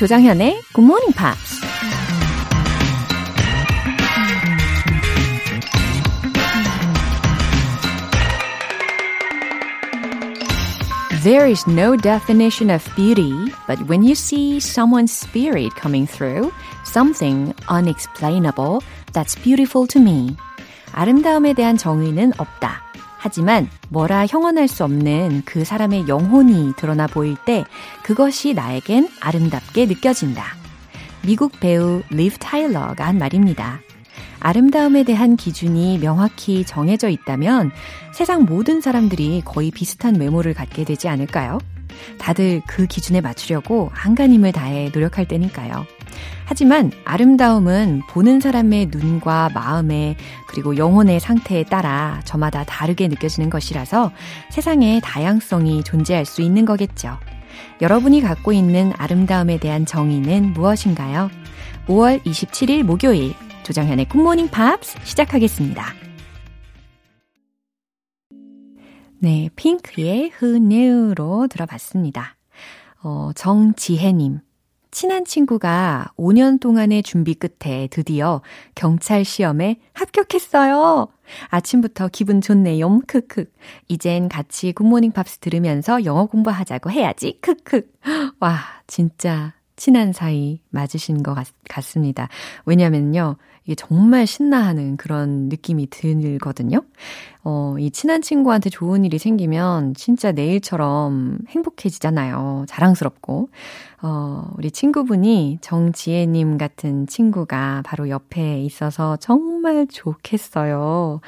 조장현의 Good Morning Pops. There is no definition of beauty, but when you see someone's spirit coming through, something unexplainable, that's beautiful to me. 아름다움에 대한 정의는 없다. 하지만 뭐라 형언할 수 없는 그 사람의 영혼이 드러나 보일 때 그것이 나에겐 아름답게 느껴진다. 미국 배우 리브 타일러가 한 말입니다. 아름다움에 대한 기준이 명확히 정해져 있다면 세상 모든 사람들이 거의 비슷한 외모를 갖게 되지 않을까요? 다들 그 기준에 맞추려고 한간힘을 다해 노력할 때니까요. 하지만 아름다움은 보는 사람의 눈과 마음에 그리고 영혼의 상태에 따라 저마다 다르게 느껴지는 것이라서 세상에 다양성이 존재할 수 있는 거겠죠. 여러분이 갖고 있는 아름다움에 대한 정의는 무엇인가요? 5월 27일 목요일 조정현의 굿모닝 팝스 시작하겠습니다. 네, 핑크의 Who Knew로 들어봤습니다. 어, 정지혜님. 친한 친구가 5년 동안의 준비 끝에 드디어 경찰 시험에 합격했어요. 아침부터 기분 좋네요. 크크. 이젠 같이 굿모닝 팝스 들으면서 영어 공부하자고 해야지. 크크. 와, 진짜 친한 사이 맞으신 것 같, 같습니다. 왜냐면요. 이게 정말 신나하는 그런 느낌이 들거든요. 어, 이 친한 친구한테 좋은 일이 생기면 진짜 내 일처럼 행복해지잖아요. 자랑스럽고. 어, 우리 친구분이 정지혜님 같은 친구가 바로 옆에 있어서 정말 좋겠어요.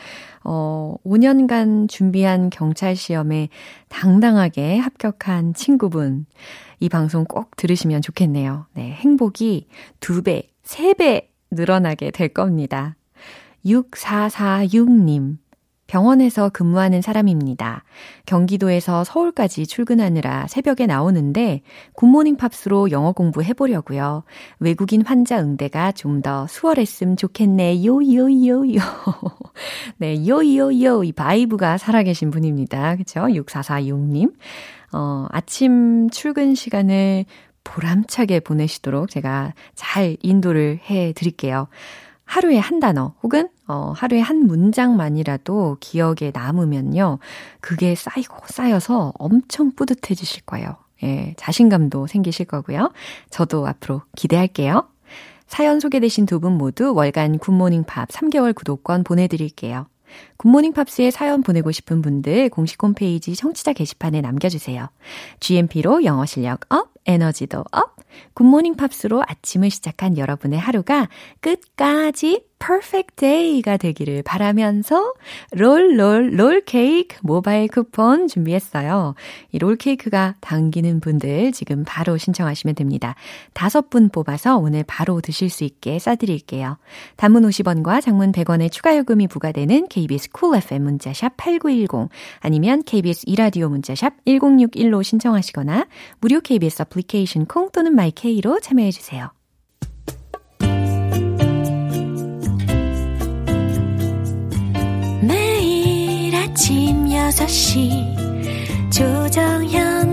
어, 5년간 준비한 경찰 시험에 당당하게 합격한 친구분. 이 방송 꼭 들으시면 좋겠네요. 네, 행복이 두 배, 세 배 늘어나게 될 겁니다. 6446님. 병원에서 근무하는 사람입니다. 경기도에서 서울까지 출근하느라 새벽에 나오는데 굿모닝 팝스로 영어 공부해보려고요. 외국인 환자 응대가 좀 더 수월했으면 좋겠네. 요요요요. 네, 요요요. 이 vibe가 살아계신 분입니다. 그쵸? 6446님. 어, 아침 출근 시간을 보람차게 보내시도록 제가 잘 인도를 해 드릴게요. 하루에 한 단어 혹은 어, 하루에 한 문장만이라도 기억에 남으면요. 그게 쌓이고 쌓여서 엄청 뿌듯해지실 거예요. 예, 자신감도 생기실 거고요. 저도 앞으로 기대할게요. 사연 소개되신 두 분 모두 월간 굿모닝 팝 3개월 구독권 보내드릴게요. 굿모닝 팝스에 사연 보내고 싶은 분들 공식 홈페이지 청취자 게시판에 남겨주세요. GMP로 영어 실력 up, 에너지도 up, 굿모닝 팝스로 아침을 시작한 여러분의 하루가 끝까지 perfect day가 되기를 바라면서 롤, 롤, 롤 케이크 모바일 쿠폰 준비했어요. 이 롤 케이크가 당기는 분들 지금 바로 신청하시면 됩니다. 다섯 분 뽑아서 오늘 바로 드실 수 있게 싸드릴게요. 단문 50원과 장문 100원의 추가 요금이 부과되는 KBS Cool FM 문자샵 8910 아니면 KBS 2라디오 문자샵 1061로 신청하시거나 무료 KBS 어플리케이션 콩 또는 마이케이로 참여해 주세요. 아침 6시 조정현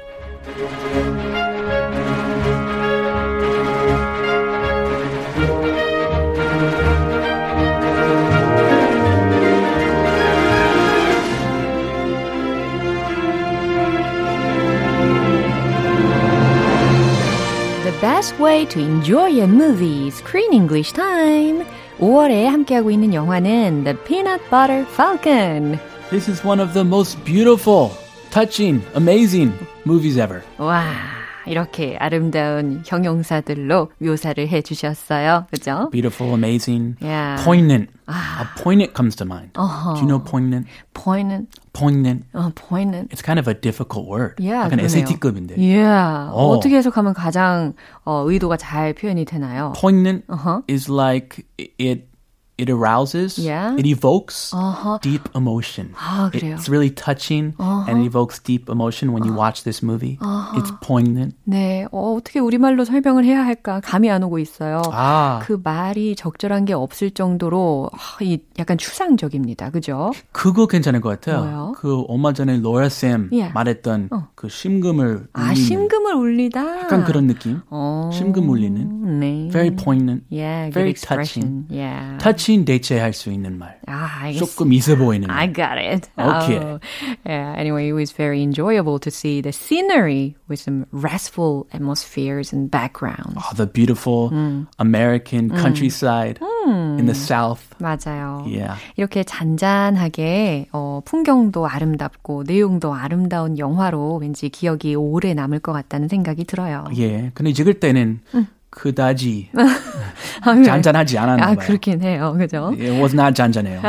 best way to enjoy a movie, Screen English time. 5월에 함께하고 있는 영화는 The Peanut Butter Falcon. This is one of the most beautiful touching, amazing movies ever. 와, 이렇게 아름다운 형용사들로 묘사를 해 주셨어요. 그죠? Beautiful, amazing, Yeah. poignant. A poignant comes to mind. Uh-huh. Do you know poignant? poignant. Poignant. 어, poignant. It's kind of a difficult word. Yeah, 약간 그러네요. SAT급인데. Yeah. 어. 어떻게 해석하면 가장 어, 의도가 잘 표현이 되나요? Poignant Uh-huh. is like it it arouses, Yeah. it evokes Uh-huh. deep emotion. 아, 그래요. It's really touching and it evokes deep emotion when you watch this movie. It's poignant. 네, 어, 어떻게 우리말로 설명을 해야 할까 감이 안 오고 있어요. 아. 그 말이 적절한 게 없을 정도로 아, 이 약간 추상적입니다. 그죠? 그거 괜찮을 것 같아요. 뭐요? 그 얼마 전에 로라 쌤 예. 말했던 그 심금을 아, 울리는 심금을 울리다. 약간 그런 느낌. 어, 심금 울리는. 네. Very poignant. Yeah, good very expression. Yeah. touching 대체할 수 있는 말. 아, 알겠어. 조금 있어 보이는 I 말. got it. Okay. Oh, yeah. Anyway, it was very enjoyable to see the scenery with some restful atmospheres and backgrounds. Oh, the beautiful American countryside in the south. 맞아요. Yeah. 이렇게 잔잔하게 어, 풍경도 아름답고 내용도 아름다운 영화로 왠지 기억이 오래 남을 것 같다는 생각이 들어요. 예. 근데 찍을 때는 그다지 아, 왜? 잔잔하지 않았나 아, 봐요. 그렇긴 해요. 그죠? It was not 잔잔해요.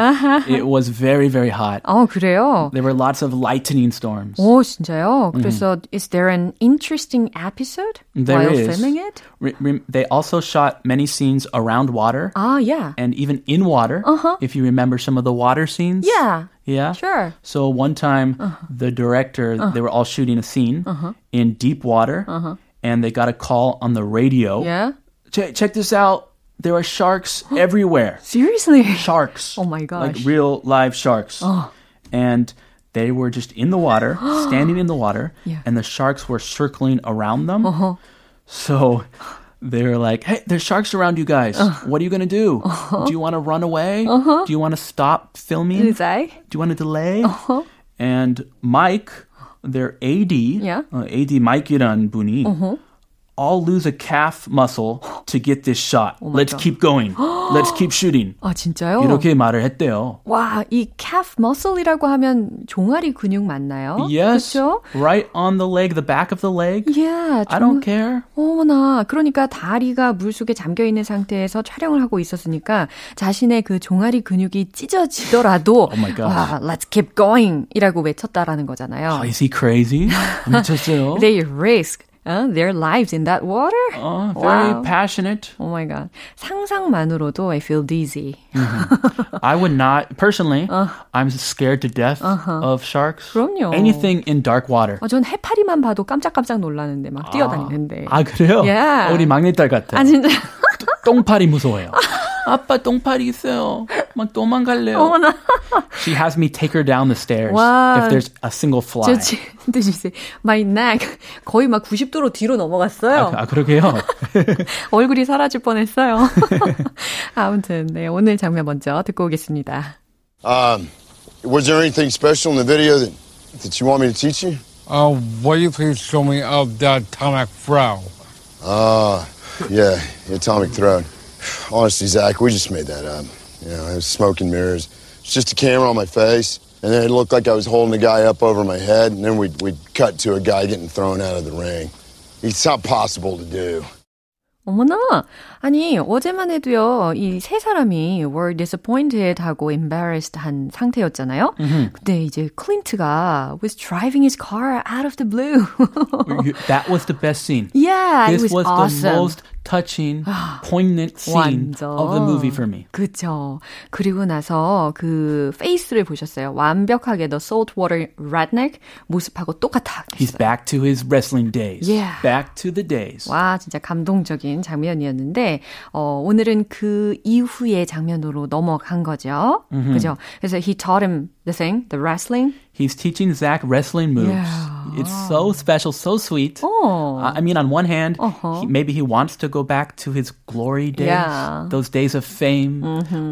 It was very, very hot. 어, 그래요? There were lots of lightning storms. 오, 진짜요? 그래서 is there an interesting episode There while is. filming it? Re- rem- they also shot many scenes around water 아, yeah. and even in water. If you remember some of the water scenes. Yeah. Yeah. Sure. So one time, the director, they were all shooting a scene in deep water, and they got a call on the radio. Yeah. Check, check this out. There are sharks everywhere. Seriously? Sharks. Oh my gosh. Like real live sharks. Oh. And they were just in the water, standing in the water, Yeah. Uh-huh. and the sharks were circling around them. Uh-huh. So they're like, hey, there's sharks around you guys. What are you going to do? Uh-huh. Do you want to run away? Do you want to stop filming? Do you want to delay? And Mike, their AD, Yeah. uh, AD Mike이란 분이 all lose a calf muscle to get this shot. Let's keep going. Let's keep shooting. 아, 진짜요? 이렇게 말을 했대요. 와, 이 calf muscle이라고 하면 종아리 근육 맞나요? Yes, 그렇죠? right on the leg, the back of the leg. Yeah, I don't care. 어머나, 그러니까 다리가 물속에 잠겨 있는 상태에서 촬영을 하고 있었으니까 자신의 그 종아리 근육이 찢어지더라도 Oh my God. 와, let's keep going 이라고 외쳤다라는 거잖아요. Oh, is he crazy? 미쳤어요. They risk uh, their lives in that water? Uh, very Wow. passionate. Oh my god. 상상만으로도 I feel dizzy. I would not personally. I'm scared to death of sharks. 그럼요. Anything in dark water. 어, 전 해파리만 봐도 깜짝깜짝 놀라는데 막 뛰어다니는데. 아 그래요? Yeah. 우리 막내딸 같아. 아, 진짜. 똥파리 무서워요. 아빠 똥파리 있어요. 막 도망갈래요. 어머나. She has me take her down the stairs 와. if there's a single fly. 저 드시세. My neck 거의 막 90도로 뒤로 넘어갔어요. 아, 아 그러게요. 얼굴이 사라질 뻔했어요. 아무튼 네 오늘 장면 먼저 듣고 오겠습니다. Um, was there anything special in the video that, that you want me to teach you? Uh, will you please show me of the atomic throw? Uh, yeah, the atomic throne. Honestly, Zach, we just made that up. You know, it was smoke and mirrors. It's just a camera on my face, and then it looked like I was holding a guy up over my head, and then we'd, we'd cut to a guy getting thrown out of the ring. It's not possible to do. 어머나! 아니, 어제만 해도요, 이 세 사람이 were disappointed 하고 embarrassed 한 상태였잖아요? 근데 이제 클린트가 was driving his car out of the blue. that was the best scene. yeah, This it was, was awesome. the most touching, poignant scene 완전. of the movie for me. 그쵸. 그리고 나서 그 페이스를 보셨어요. 완벽하게 the saltwater redneck 모습하고 똑같아. He's back to his wrestling days. Yeah. Back to the days. 와, 진짜 감동적인 장면이었는데, 어, 오늘은 그 이후의 장면으로 넘어간 거죠. 그죠? 그래서 he taught him the thing, the wrestling. He's teaching Zach wrestling moves. Yeah. It's so special, so sweet. Oh. I I mean, on one hand, Uh-huh. he, maybe he wants to go back to his glory days, Yeah. those days of fame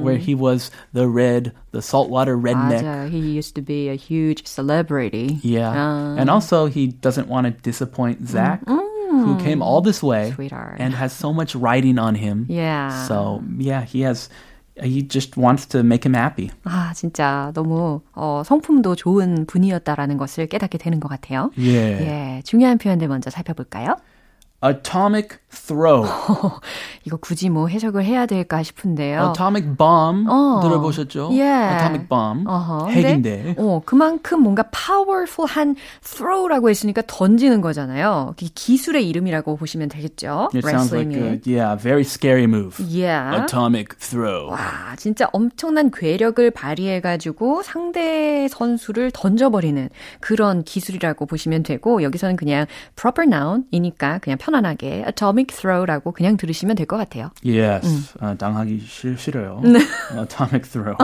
where he was the red, the saltwater redneck. 맞아. He used to be a huge celebrity. Yeah. 아. And also, he doesn't want to disappoint Zach, who came all this way Sweetheart. and has so much writing on him. Yeah. So, yeah, he has, he just wants to make him happy. 아, 진짜 너무 어, 성품도 좋은 분이었다라는 것을 깨닫게 되는 것 같아요. Yeah. 예, 중요한 표현들 먼저 살펴볼까요? atomic throw. 이거 굳이 뭐 해석을 해야 될까 싶은데요. atomic bomb 어. 들어보셨죠? Yeah. atomic bomb. 어허. 핵인데. 근데, 어, 그만큼 뭔가 powerful한 throw라고 했으니까 던지는 거잖아요. 그 기술의 이름이라고 보시면 되겠죠. It sounds like a yeah, very scary move. Yeah. Atomic throw. 와, 진짜 엄청난 괴력을 발휘해 가지고 상대 선수를 던져 버리는 그런 기술이라고 보시면 되고, 여기서는 그냥 proper noun이니까 그냥 편안하게 atomic throw라고 그냥 들으시면 될 것 같아요. Yes. 아, 당하기 싫, 싫어요. Atomic throw.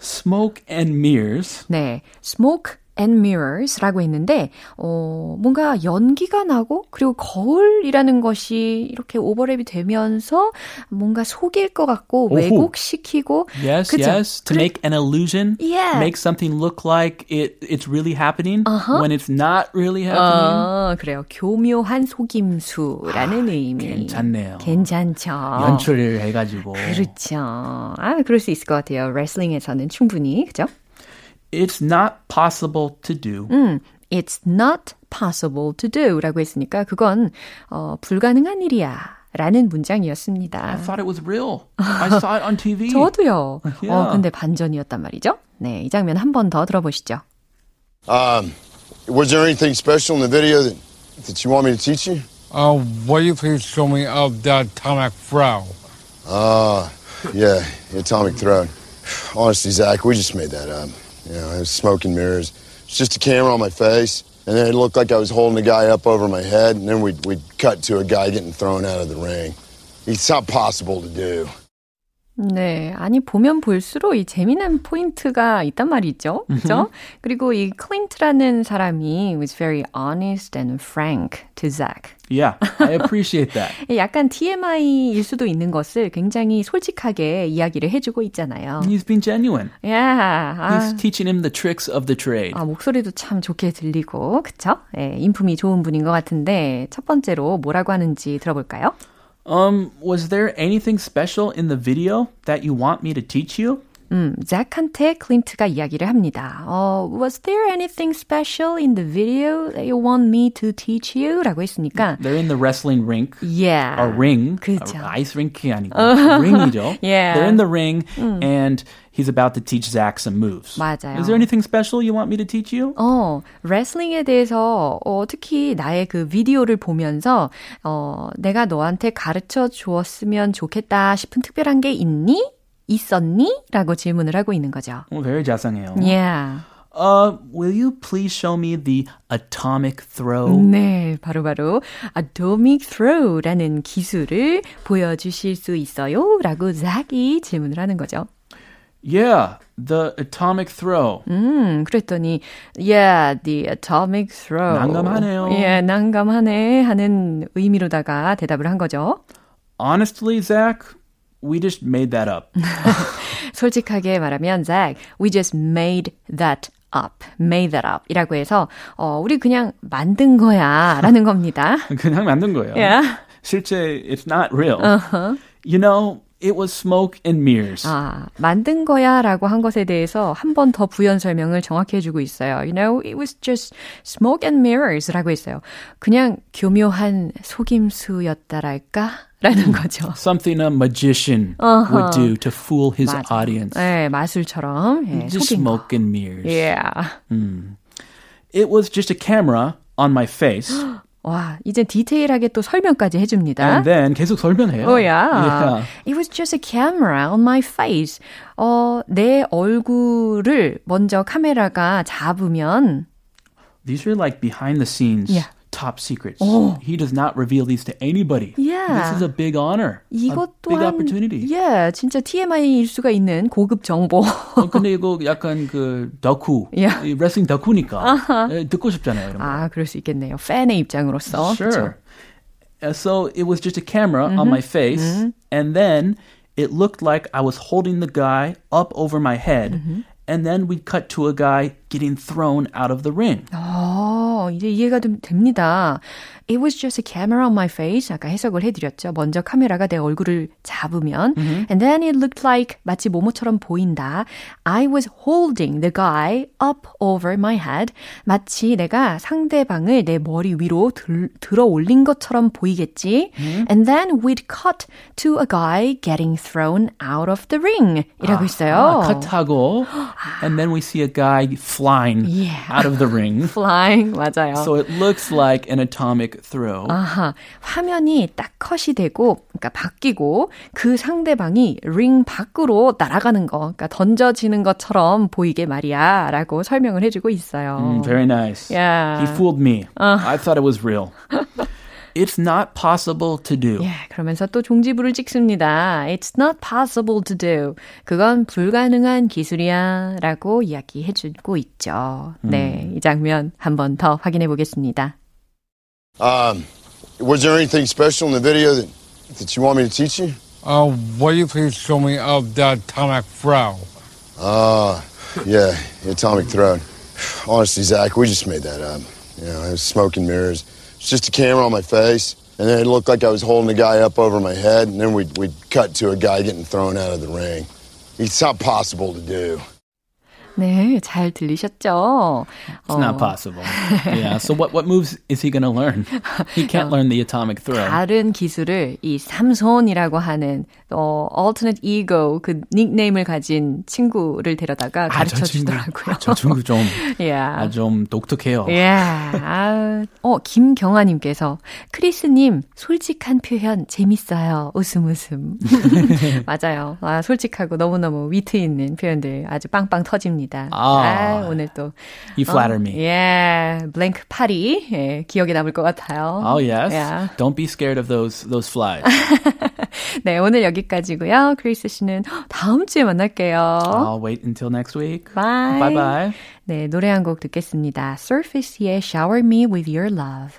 Smoke and mirrors. 네, smoke and mirrors라고 했는데 어, 뭔가 연기가 나고 그리고 거울이라는 것이 이렇게 오버랩이 되면서 뭔가 속일 것 같고. 왜곡시키고 Yes, 그쵸? yes. To make an illusion. Yeah. Make something look like it it's really happening when it's not really happening. 어, 그래요. 교묘한 속임수라는 의미. 괜찮네요. 괜찮죠. 연출을 해가지고. 그렇죠. 아, 그럴 수 있을 것 같아요. 레슬링에서는 충분히. 그죠? It's not possible to do. 음, it's not possible to do 라고 했으니까 그건 어, 불가능한 일이야 라는 문장이었습니다. I thought it was real. I saw it on TV. 저도요. 어, Yeah. 근데 반전이었단 말이죠. 네, 이 장면 한 번 더 들어보시죠. Um, was there anything special in the video that, that you want me to teach you? Uh, what do you please show me of the atomic throw? Uh, yeah, the atomic throne. Honestly, Zach, we just made that up. You know, it was smoke and mirrors. It's just a camera on my face, and then it looked like I was holding a guy up over my head, and then we'd, we'd cut to a guy getting thrown out of the ring. It's not possible to do. 네, 아니 보면 볼수록 이 재미난 포인트가 있단 말이죠. 그죠? 그리고 이 클린트라는 사람이 was very honest and frank to Zach. Yeah, I appreciate that. 약간 TMI일 수도 있는 것을 굉장히 솔직하게 이야기를 해주고 있잖아요. He's been genuine. 야, He's 아, teaching him the tricks of the trade. 아, 목소리도 참 좋게 들리고, 그쵸? 예, 인품이 좋은 분인 것 같은데, 첫 번째로 뭐라고 하는지 들어볼까요? Um, was there anything special in the video that you want me to teach you? 음, 잭한테 클린트가 이야기를 합니다. 어, was there anything special in the video that you want me to teach you? 라고 했으니까, They're in the wrestling rink. yeah. A ring. 그죠. 아이스 링크가 아니고 ring이죠. Yeah. They're in the ring and he's about to teach Zach some moves. 맞아요. Is there anything special you want me to teach you? 어, 레슬링에 대해서 어, 특히 나의 그 비디오를 보면서 어, 내가 너한테 가르쳐 주었으면 좋겠다 싶은 특별한 게 있니? 있었니? 라고 질문을 하고 있는 거죠. Oh, very 자상해요. Yeah. Uh, will you please show me the atomic throw? 네, 바로바로 atomic throw라는 기술을 보여주실 수 있어요? 라고 zak이 질문을 하는 거죠. Yeah, the atomic throw. 음, 그랬더니 yeah, the atomic throw. 난감하네요. 예, 난감하네 하는 의미로다가 대답을 한 거죠. Honestly, Zach, we just made that up. 솔직하게 말하면 Zach, we just made that up, made that up 이라고 해서 어, 우리 그냥 만든 거야 라는 겁니다. 그냥 만든 거예요. Yeah. 실제, it's not real. You know, it was smoke and mirrors. 아, 만든 거야 라고 한 것에 대해서 한 번 더 부연 설명을 정확히 해주고 있어요. You know, it was just smoke and mirrors 라고 했어요. 그냥 교묘한 속임수였다랄까? 라는 거죠. Something a magician would do to fool his 맞아. audience. 네, 마술처럼 예, Just 속인 거. smoke and mirrors. Yeah. It was just a camera on my face. 와, 이제 디테일하게 또 설명까지 해줍니다. And then 계속 설명해요. Oh yeah. Yeah. It was just a camera on my face. 어, 내 얼굴을 먼저 카메라가 잡으면 These are like behind the scenes Yeah. top secrets. He does not reveal these to anybody. Yeah. This is a big honor. 이것 a big 또한 opportunity. 예, 진짜 TMI일 수가 있는 고급 정보. 어, 근데 이거 약간 그 덕후, Yeah. 이 레슬링 덕후니까 에, 듣고 싶잖아요. 이런 거. 아, 그럴 수 있겠네요. 팬의 입장으로서. Sure. 그쵸? Uh, so it was just a camera on my face, and then it looked like I was holding the guy up over my head, and then we cut to a guy getting thrown out of the ring. 어, 이제 이해가 좀 됩니다. it was just a camera on my face. 아까 해석을 해드렸죠. 먼저 카메라가 내 얼굴을 잡으면. Mm-hmm. And then it looked like 마치 모모처럼 보인다. I was holding the guy up over my head. 마치 내가 상대방을 내 머리 위로 들, 들어 올린 것처럼 보이겠지. Mm-hmm. And then we'd cut to a guy getting thrown out of the ring. 이라고 있어요. 아, 컷하고 and then we see a guy flying yeah. out of the ring. flying 맞아요. So it looks like an atomic throw. 아하. 화면이 딱 컷이 되고 그러니까 바뀌고 그 상대방이 링 밖으로 날아가는 거, 그러니까 던져지는 것처럼 보이게 말이야라고 설명을 해주고 있어요. Mm, very nice. Yeah. He fooled me. Uh. I thought it was real. It's not possible to do. 예, 그러면서 또 종지부를 찍습니다. It's not possible to do. 그건 불가능한 기술이야 라고 이야기해 주고 있죠. 음. 네, 이 장면 한 번 더 확인해 보겠습니다. Um, was there anything special in the video that, that you want me to teach you? Uh, will you please show me of the atomic throw? Uh, yeah, the atomic throw. Honestly, Zach, we just made that up. You know, it was smoke and mirrors. It's just a camera on my face, and then it looked like I was holding a guy up over my head, and then we'd, we'd cut to a guy getting thrown out of the ring. It's not possible to do. 네, 잘 들리셨죠? It's 어. not possible. Yeah. So what what moves is he going to learn? He can't learn the atomic throw. 다른 기술을 이 삼손이라고 하는 어 alternate ego 그 닉네임을 가진 친구를 데려다가 아, 가르쳐 주더라고요. 아, 저 친구 좀, yeah. 아, 좀 독특해요. Yeah. 아, 어 김경아님께서 크리스님 솔직한 표현 재밌어요. 웃음 웃음. 맞아요. 아 솔직하고 너무 너무 위트 있는 표현들 아주 빵빵 터집니다. 감사합니다. 아, 아 오늘 또 You flatter me. 예, 블랭크 파리 예, 기억에 남을 것 같아요. Oh yes. Yeah. Don't be scared of those those flies. 네, 오늘 여기까지고요. 크리스 씨는 다음 주에 만날게요. I'll wait until next week. Bye. Bye bye. 네, 노래 한 곡 듣겠습니다. Surface의 Shower Me with Your Love.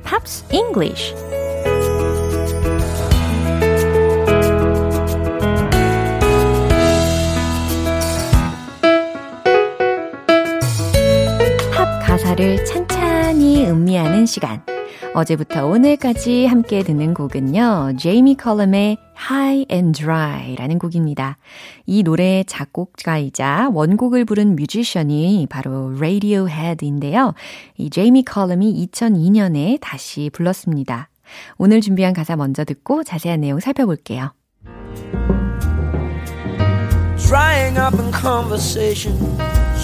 Pops English. 팝 가사를 찬찬히 음미하는 시간. 어제부터 오늘까지 함께 듣는 곡은요. 제이미 컬럼의 High and Dry라는 곡입니다. 이 노래의 작곡가이자 원곡을 부른 뮤지션이 바로 Radiohead인데요. 이 제이미 컬럼이 2002년에 다시 불렀습니다. 오늘 준비한 가사 먼저 듣고 자세한 내용 살펴볼게요. Drying up in conversation,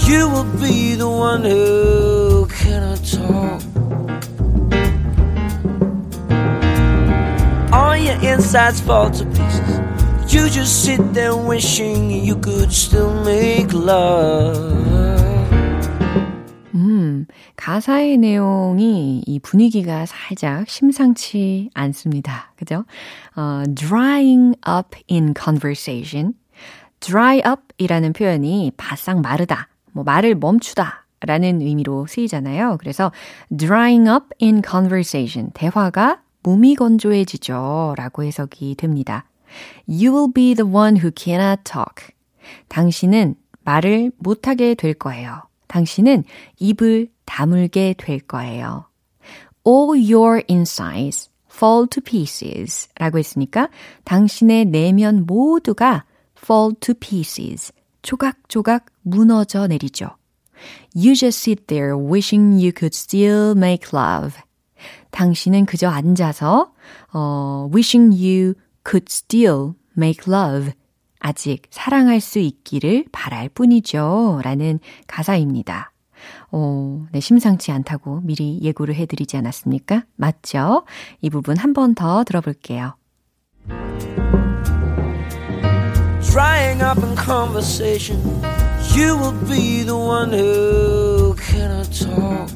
you will be the one who cannot talk. Your insides fall to pieces. You just sit there wishing you could still make love. 음, 가사의 내용이 이 분위기가 살짝 심상치 않습니다. 그죠? 어, drying up in conversation. dry up 이라는 표현이 바싹 마르다, 뭐 말을 멈추다 라는 의미로 쓰이잖아요. 그래서 drying up in conversation. 대화가 몸이 건조해지죠. 라고 해석이 됩니다. You will be the one who cannot talk. 당신은 말을 못하게 될 거예요. 당신은 입을 다물게 될 거예요. All your insides fall to pieces 라고 했으니까 당신의 내면 모두가 fall to pieces. 조각조각 무너져 내리죠. You just sit there wishing you could still make love. 당신은 그저 앉아서 어, wishing you could still make love. 아직 사랑할 수 있기를 바랄 뿐이죠. 라는 가사입니다. 어, 네, 심상치 않다고 미리 예고를 해드리지 않았습니까? 맞죠? 이 부분 한 번 더 들어볼게요. drying up in conversation. You will be the one who cannot talk.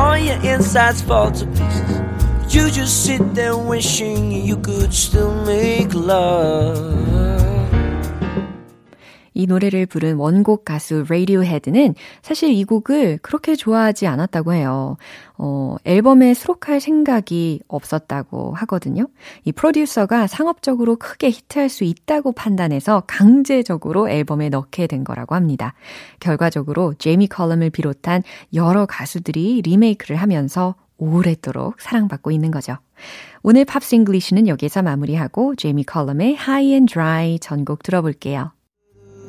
All your insides fall to pieces. You just sit there wishing you could still make love. 이 노래를 부른 원곡 가수 레이디오헤드는 사실 이 곡을 그렇게 좋아하지 않았다고 해요. 어, 앨범에 수록할 생각이 없었다고 하거든요. 이 프로듀서가 상업적으로 크게 히트할 수 있다고 판단해서 강제적으로 앨범에 넣게 된 거라고 합니다. 결과적으로 제이미 컬럼을 비롯한 여러 가수들이 리메이크를 하면서 오래도록 사랑받고 있는 거죠. 오늘 Pops English는 여기서 마무리하고 제이미 컬럼의 High and Dry 전곡 들어볼게요.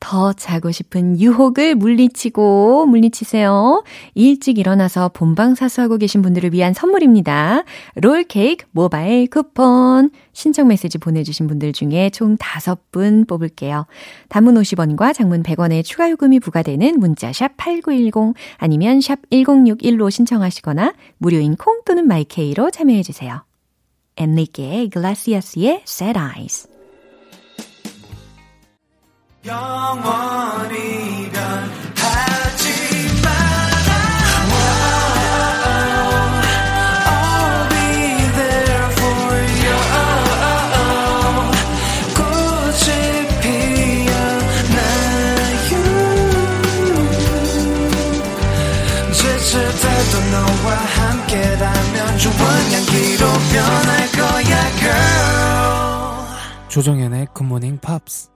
더 자고 싶은 유혹을 물리치고 물리치세요. 일찍 일어나서 본방 사수하고 계신 분들을 위한 선물입니다. 롤케이크 모바일 쿠폰 신청 메시지 보내주신 분들 중에 총 5분 뽑을게요. 단문 50원과 장문 100원의 추가 요금이 부과되는 문자 샵 8910 아니면 샵 1061로 신청하시거나 무료인 콩 또는 마이케이로 참여해주세요. 엔리케 이글레시아스의 Sad Eyes 영원히 변하지 마라 I'll be there for you 꽃이 피어나요 지칠 때도 너와 함께라면 좋은 향기로 변할 거야 girl. 조정연의 굿모닝 팝스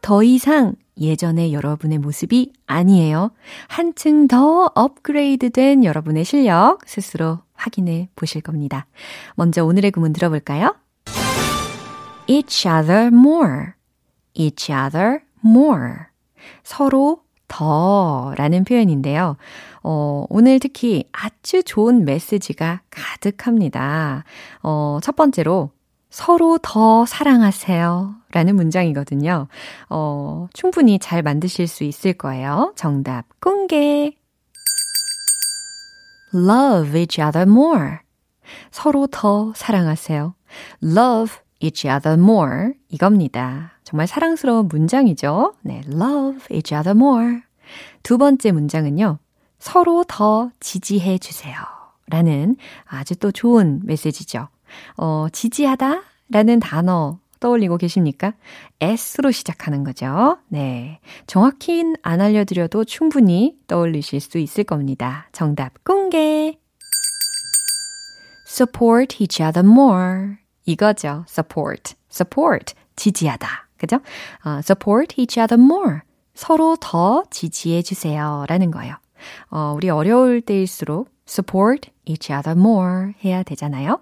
더 이상 예전의 여러분의 모습이 아니에요. 한층 더 업그레이드 된 여러분의 실력 스스로 확인해 보실 겁니다. 먼저 오늘의 구문 들어볼까요? each other more, each other more. 서로 더 라는 표현인데요. 어, 오늘 특히 아주 좋은 메시지가 가득합니다. 어, 첫 번째로 서로 더 사랑하세요. 라는 문장이거든요. 어, 충분히 잘 만드실 수 있을 거예요. 정답 공개. Love each other more. 서로 더 사랑하세요. Love each other more. 이겁니다. 정말 사랑스러운 문장이죠. 네, love each other more. 두 번째 문장은요. 서로 더 지지해 주세요. 라는 아주 또 좋은 메시지죠. 어, 지지하다 라는 단어 떠올리고 계십니까? S로 시작하는 거죠. 네. 정확히는 안 알려드려도 충분히 떠올리실 수 있을 겁니다. 정답 공개. support each other more. 이거죠. support. support. 지지하다. 그죠? 어, support each other more. 서로 더 지지해 주세요. 라는 거예요. 어, 우리 어려울 때일수록 support each other more 해야 되잖아요.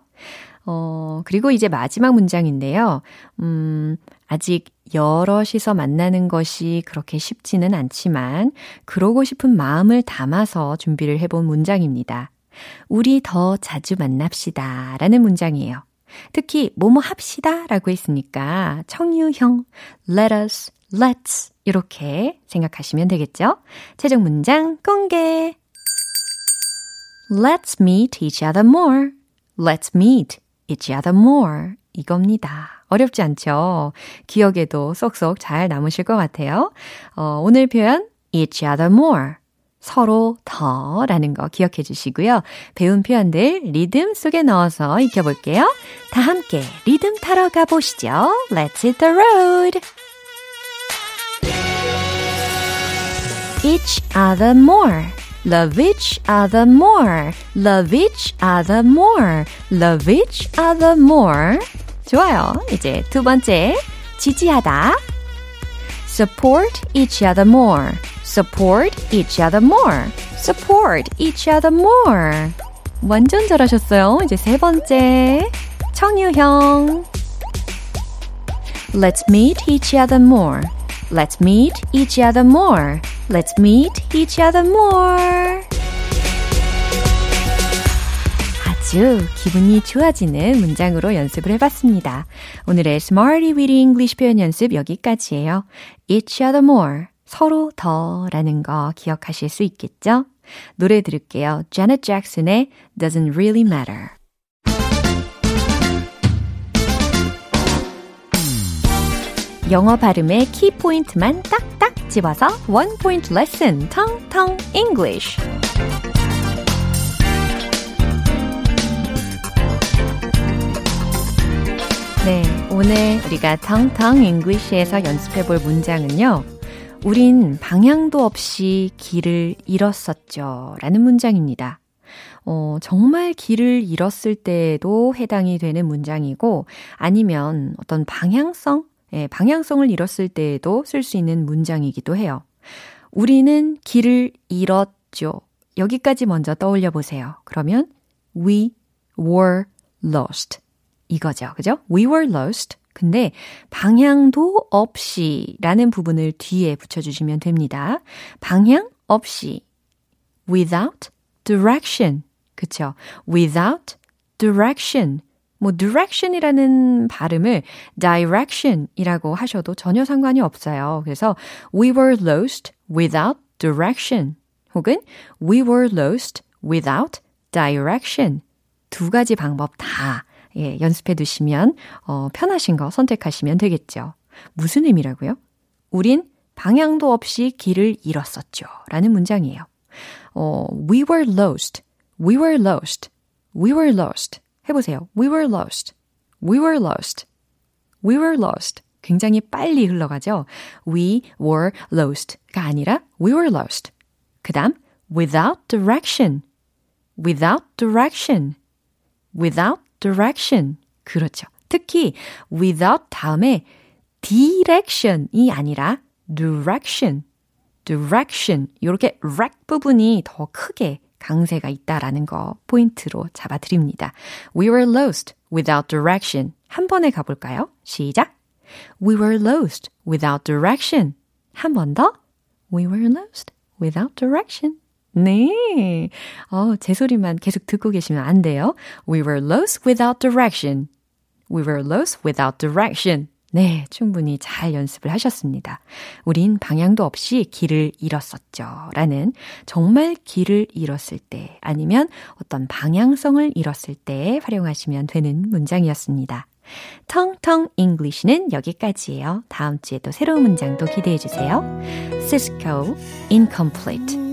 어, 그리고 이제 마지막 문장인데요. 음, 아직 여럿이서 만나는 것이 그렇게 쉽지는 않지만, 그러고 싶은 마음을 담아서 준비를 해본 문장입니다. 우리 더 자주 만납시다. 라는 문장이에요. 특히, 뭐뭐 합시다. 라고 했으니까, 청유형, let us, let's. 이렇게 생각하시면 되겠죠? 최종 문장 공개. Let's meet each other more. Let's meet each other more. 이겁니다. 어렵지 않죠? 기억에도 쏙쏙 잘 남으실 것 같아요. 어, 오늘 표현 each other more. 서로 더 라는 거 기억해 주시고요. 배운 표현들 리듬 속에 넣어서 익혀볼게요. 다 함께 리듬 타러 가보시죠. Let's hit the road! each other more. Love each other more. Love each other more. Love each other more. 좋아요. 이제 두 번째. 지지하다. support each other more. support each other more. support each other more. 완전 잘하셨어요. 이제 세 번째. 청유형. Let's meet each other more. Let's meet each other more. Let's meet each other more. 아주 기분이 좋아지는 문장으로 연습을 해봤습니다. 오늘의 Smarty Weedy English 표현 연습 여기까지예요. Each other more. 서로 더라는 거 기억하실 수 있겠죠? 노래 들을게요. Janet Jackson의 Doesn't Really Matter. 영어 발음의 키 포인트만 딱딱 집어서 원 포인트 레슨 텅텅 English. 네, 오늘 우리가 텅텅 English에서 연습해 볼 문장은요. 우린 방향도 없이 길을 잃었었죠. 라는 문장입니다. 어, 정말 길을 잃었을 때에도 해당이 되는 문장이고, 아니면 어떤 방향성, 예, 방향성을 잃었을 때에도 쓸 수 있는 문장이기도 해요. 우리는 길을 잃었죠. 여기까지 먼저 떠올려 보세요. 그러면 we were lost. 이거죠. 그죠? We were lost. 근데 방향도 없이 라는 부분을 뒤에 붙여주시면 됩니다. 방향 없이. without direction. 그쵸? without direction. 뭐 direction이라는 발음을 direction이라고 하셔도 전혀 상관이 없어요. 그래서 we were lost without direction 혹은 we were lost without direction 두 가지 방법 다 예, 연습해 두시면 어, 편하신 거 선택하시면 되겠죠. 무슨 의미라고요? 우린 방향도 없이 길을 잃었었죠. 라는 문장이에요. 어, we were lost. We were lost. We were lost. 해보세요. We were lost. We were lost. We were lost. 굉장히 빨리 흘러가죠. We were lost가 아니라 we were lost. 그 다음, without direction. without direction. without direction. 그렇죠. 특히 without 다음에 direction이 아니라 direction. direction. 이렇게 rec 부분이 더 크게 강세가 있다라는 거 포인트로 잡아드립니다. We were lost without direction. 한 번에 가볼까요? 시작. We were lost without direction. 한 번 더. We were lost without direction. 네. 어, 제 소리만 계속 듣고 계시면 안 돼요. We were lost without direction. We were lost without direction. 네, 충분히 잘 연습을 하셨습니다. 우린 방향도 없이 길을 잃었었죠. 라는 정말 길을 잃었을 때 아니면 어떤 방향성을 잃었을 때 활용하시면 되는 문장이었습니다. 텅텅 잉글리시는 여기까지예요. 다음 주에 또 새로운 문장도 기대해 주세요. Cisco incomplete.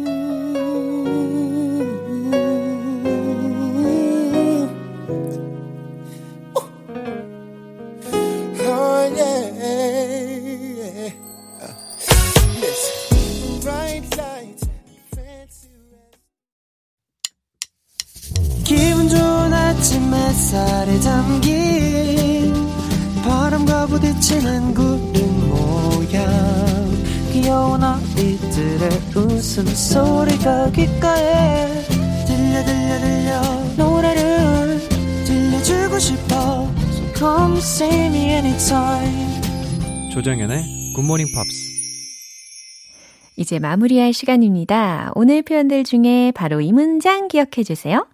햇살에 담긴 바람과 부딪히는 구름 모양. 귀여운 아이들의 웃음소리가 귓가에 들려 들려 들려. 노래를 들려주고 싶어. So come see me anytime. 조정연의 굿모닝 팝스 이제 마무리할 시간입니다. 오늘 표현들 중에 바로 이 문장 기억해 주세요.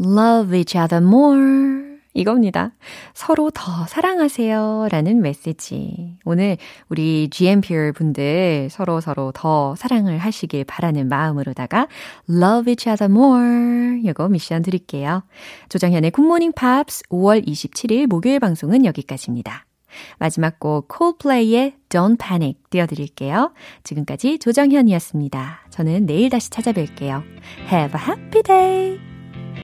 Love each other more. 이겁니다. 서로 더 사랑하세요. 라는 메시지. 오늘 우리 GMPer 분들 서로 서로 더 사랑을 하시길 바라는 마음으로다가 Love each other more. 이거 미션 드릴게요. 조정현의 굿모닝 팝스 5월 27일 목요일 방송은 여기까지입니다. 마지막 곡 콜플레이의 Don't Panic 띄워드릴게요. 지금까지 조정현이었습니다. 저는 내일 다시 찾아뵐게요. Have a happy day!